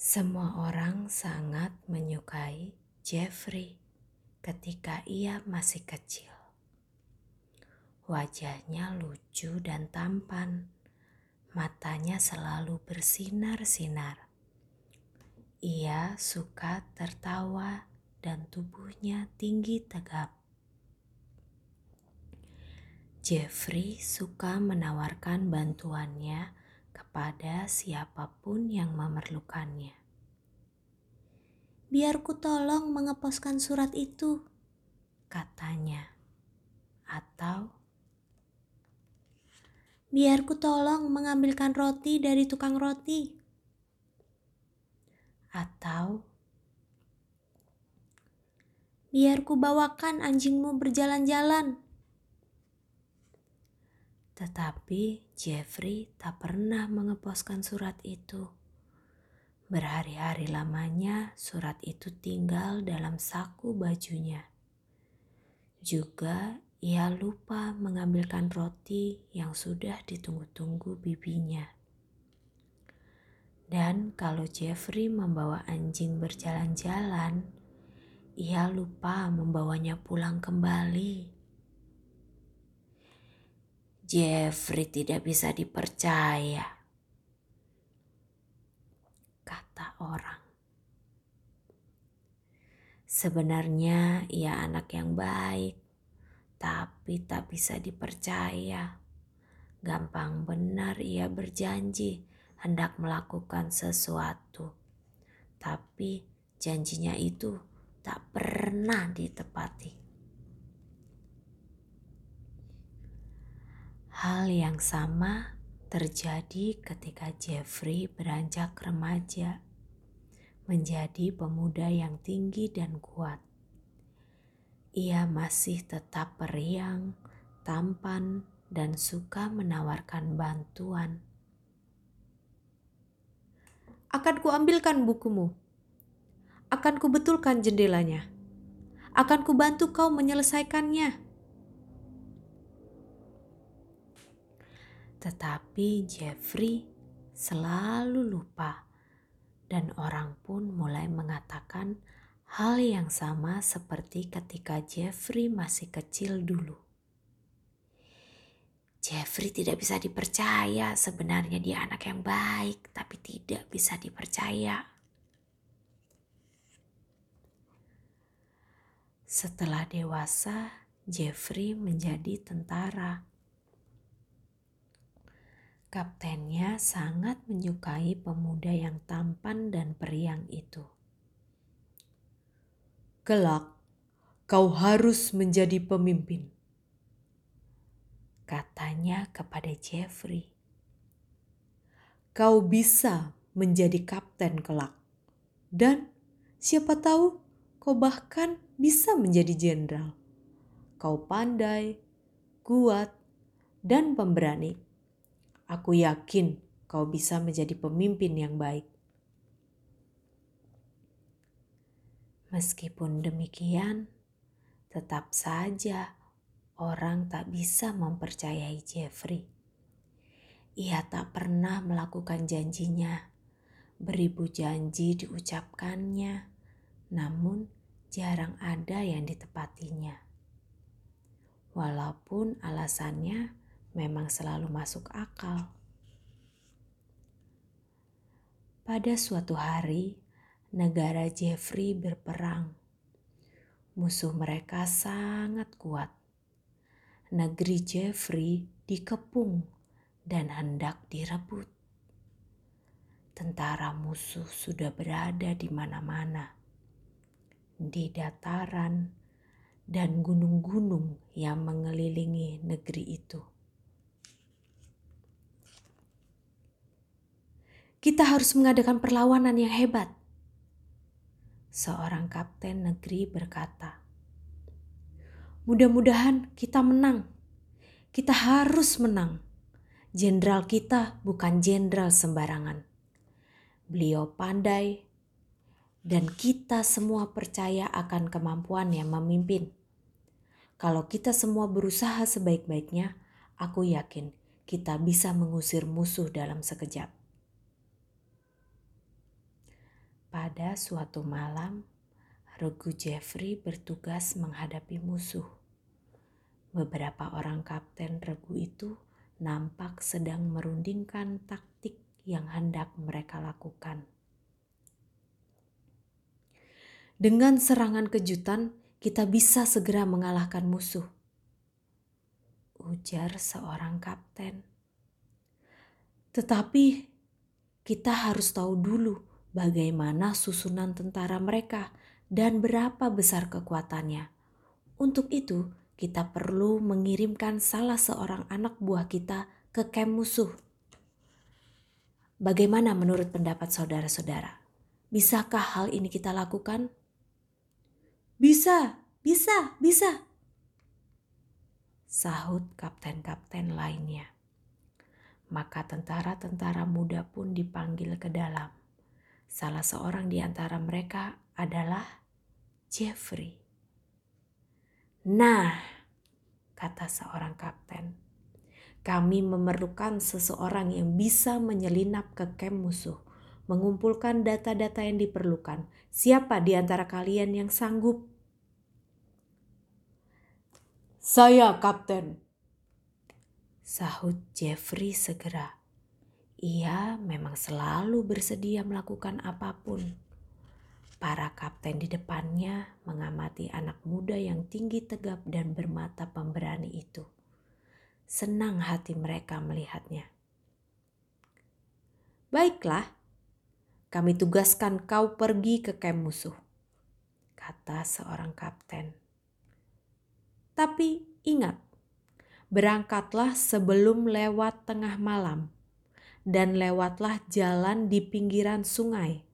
Semua orang sangat menyukai Jeffrey ketika ia masih kecil. Wajahnya lucu dan tampan, matanya selalu bersinar-sinar. Ia suka tertawa dan tubuhnya tinggi tegap. Jeffrey suka menawarkan bantuannya kepada siapa pun yang memerlukannya. Biar ku tolong mengeposkan surat itu, katanya. Atau, biar ku tolong mengambilkan roti dari tukang roti. Atau, biar ku bawakan anjingmu berjalan-jalan. Tetapi Jeffrey tak pernah mengeposkan surat itu. Berhari-hari lamanya surat itu tinggal dalam saku bajunya. Juga ia lupa mengambilkan roti yang sudah ditunggu-tunggu bibinya. Dan kalau Jeffrey membawa anjing berjalan-jalan, ia lupa membawanya pulang kembali. Jeffrey tidak bisa dipercaya, kata orang. Sebenarnya ia anak yang baik, tapi tak bisa dipercaya. Gampang benar ia berjanji hendak melakukan sesuatu, tapi janjinya itu tak pernah ditepati. Hal yang sama terjadi ketika Jeffrey beranjak remaja, menjadi pemuda yang tinggi dan kuat. Ia masih tetap periang, tampan, dan suka menawarkan bantuan. Akan kuambilkan bukumu. Akan kubetulkan jendelanya. Akan kubantu kau menyelesaikannya Tetapi Jeffrey selalu lupa dan orang pun mulai mengatakan hal yang sama seperti ketika Jeffrey masih kecil dulu. Jeffrey tidak bisa dipercaya, sebenarnya dia anak yang baik, tapi tidak bisa dipercaya. Setelah dewasa, Jeffrey menjadi tentara Kaptennya sangat menyukai pemuda yang tampan dan periang itu. Kelak, kau harus menjadi pemimpin. Katanya kepada Jeffrey. Kau bisa menjadi kapten kelak. Dan siapa tahu kau bahkan bisa menjadi jenderal. Kau pandai, kuat, dan pemberani Aku yakin kau bisa menjadi pemimpin yang baik. Meskipun demikian, tetap saja orang tak bisa mempercayai Jeffrey. Ia tak pernah melakukan janjinya. Beribu janji diucapkannya, namun jarang ada yang ditepatinya. Walaupun alasannya memang selalu masuk akal. Pada suatu hari, negara Jeffrey berperang. Musuh mereka sangat kuat. Negeri Jeffrey dikepung dan hendak direbut. Tentara musuh sudah berada di mana-mana, di dataran dan gunung-gunung yang mengelilingi negeri itu. Kita harus mengadakan perlawanan yang hebat. Seorang kapten negeri berkata, Mudah-mudahan kita menang. Kita harus menang. Jenderal kita bukan jenderal sembarangan. Beliau pandai dan kita semua percaya akan kemampuannya memimpin. Kalau kita semua berusaha sebaik-baiknya, aku yakin kita bisa mengusir musuh dalam sekejap. Pada suatu malam, Regu Jeffrey bertugas menghadapi musuh. Beberapa orang kapten regu itu nampak sedang merundingkan taktik yang hendak mereka lakukan. Dengan serangan kejutan, kita bisa segera mengalahkan musuh. Ujar seorang kapten. Tetapi kita harus tahu dulu bagaimana susunan tentara mereka dan berapa besar kekuatannya. Untuk itu, kita perlu mengirimkan salah seorang anak buah kita ke kem musuh. Bagaimana menurut pendapat saudara-saudara? Bisakah hal ini kita lakukan? Bisa, bisa, bisa. Sahut kapten-kapten lainnya maka tentara-tentara muda pun dipanggil ke dalam. Salah seorang di antara mereka adalah Jeffrey. Nah, kata seorang kapten, kami memerlukan seseorang yang bisa menyelinap ke kem musuh, mengumpulkan data-data yang diperlukan. Siapa di antara kalian yang sanggup? Saya, kapten, Sahut Jeffrey segera. Ia memang selalu bersedia melakukan apa pun. Para kapten di depannya mengamati anak muda yang tinggi tegap dan bermata pemberani itu. Senang hati mereka melihatnya. Baiklah, kami tugaskan kau pergi ke kem musuh, kata seorang kapten. Tapi ingat, berangkatlah sebelum lewat tengah malam, dan lewatlah jalan di pinggiran sungai.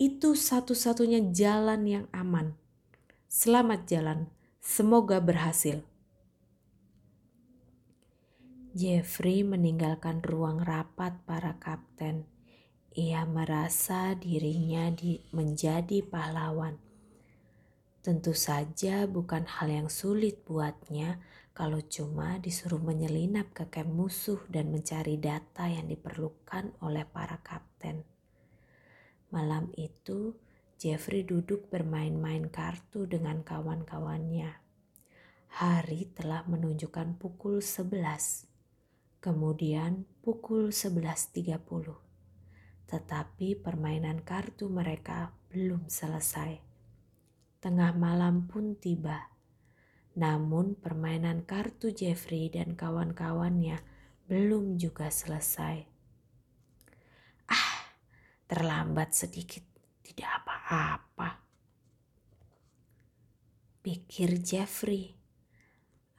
Itu satu-satunya jalan yang aman. Selamat jalan, semoga berhasil. Jeffrey meninggalkan ruang rapat para kapten. Ia merasa dirinya di, menjadi pahlawan. Tentu saja bukan hal yang sulit buatnya kalau cuma disuruh menyelinap ke kem musuh dan mencari data yang diperlukan oleh para kapten. Malam itu, Jeffrey duduk bermain-main kartu dengan kawan-kawannya. Hari telah menunjukkan pukul 11. Kemudian pukul 11.30. Tetapi permainan kartu mereka belum selesai. Tengah malam pun tiba namun permainan kartu Jeffrey dan kawan-kawannya belum juga selesai. Ah, terlambat sedikit, tidak apa-apa. Pikir Jeffrey.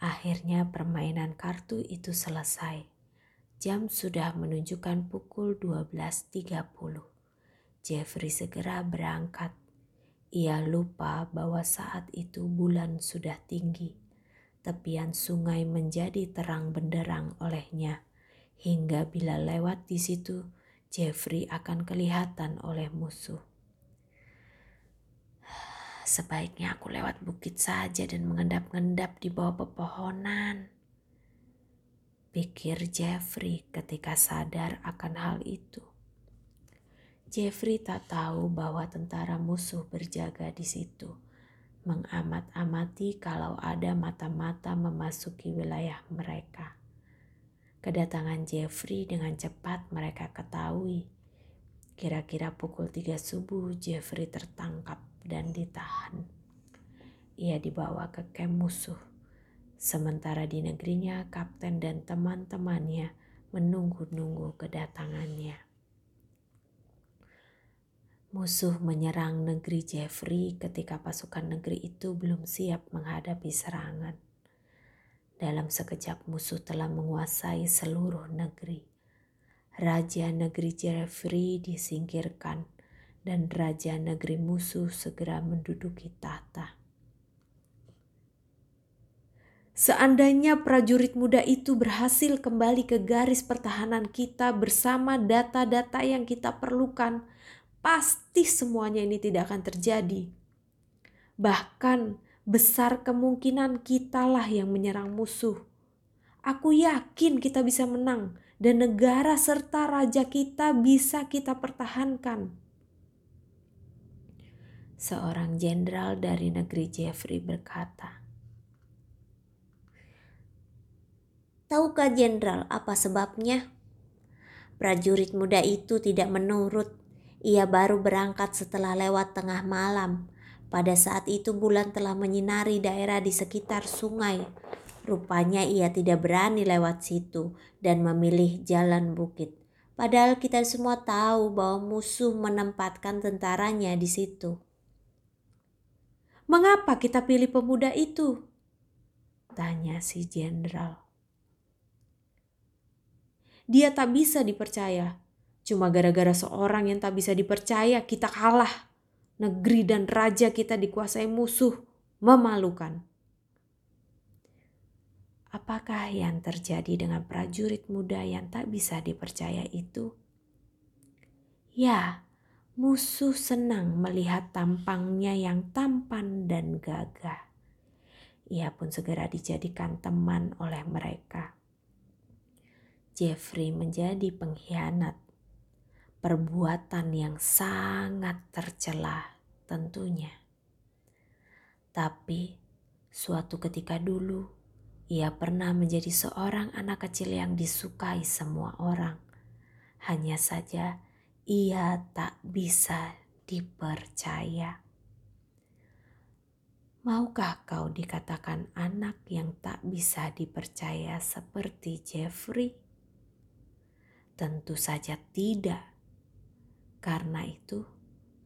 Akhirnya permainan kartu itu selesai. Jam sudah menunjukkan pukul 12.30. Jeffrey segera berangkat ia lupa bahwa saat itu bulan sudah tinggi. Tepian sungai menjadi terang benderang olehnya, hingga bila lewat di situ, Jeffrey akan kelihatan oleh musuh. Sebaiknya aku lewat bukit saja dan mengendap-endap di bawah pepohonan. Pikir Jeffrey ketika sadar akan hal itu. Jeffrey tak tahu bahwa tentara musuh berjaga di situ, mengamat-amati kalau ada mata-mata memasuki wilayah mereka. Kedatangan Jeffrey dengan cepat mereka ketahui. Kira-kira pukul tiga subuh Jeffrey tertangkap dan ditahan. Ia dibawa ke kem musuh. Sementara di negerinya kapten dan teman-temannya menunggu-nunggu kedatangannya. Musuh menyerang negeri Jeffrey ketika pasukan negeri itu belum siap menghadapi serangan. Dalam sekejap musuh telah menguasai seluruh negeri. Raja negeri Jeffrey disingkirkan dan raja negeri musuh segera menduduki tahta. Seandainya prajurit muda itu berhasil kembali ke garis pertahanan kita bersama data-data yang kita perlukan, pasti semuanya ini tidak akan terjadi. Bahkan besar kemungkinan kitalah yang menyerang musuh. Aku yakin kita bisa menang dan negara serta raja kita bisa kita pertahankan. seorang jenderal dari negeri Jeffrey berkata. Tahukah jenderal apa sebabnya? Prajurit muda itu tidak menurut. Ia baru berangkat setelah lewat tengah malam. Pada saat itu bulan telah menyinari daerah di sekitar sungai. Rupanya ia tidak berani lewat situ dan memilih jalan bukit. Padahal kita semua tahu bahwa musuh menempatkan tentaranya di situ. Mengapa kita pilih pemuda itu? Tanya si jenderal. Dia tak bisa dipercaya. Cuma gara-gara seorang yang tak bisa dipercaya kita kalah. Negeri dan raja kita dikuasai musuh. Memalukan. Apakah yang terjadi dengan prajurit muda yang tak bisa dipercaya itu? Ya, Musuh senang melihat tampangnya yang tampan dan gagah. Ia pun segera dijadikan teman oleh mereka. Jeffrey menjadi pengkhianat. Perbuatan yang sangat tercela tentunya. Tapi suatu ketika dulu ia pernah menjadi seorang anak kecil yang disukai semua orang. Hanya saja ia tak bisa dipercaya. Maukah kau dikatakan anak yang tak bisa dipercaya seperti Jeffrey? Tentu saja tidak. Karena itu,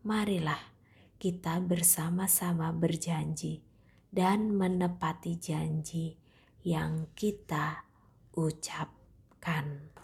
marilah kita bersama-sama berjanji dan menepati janji yang kita ucapkan.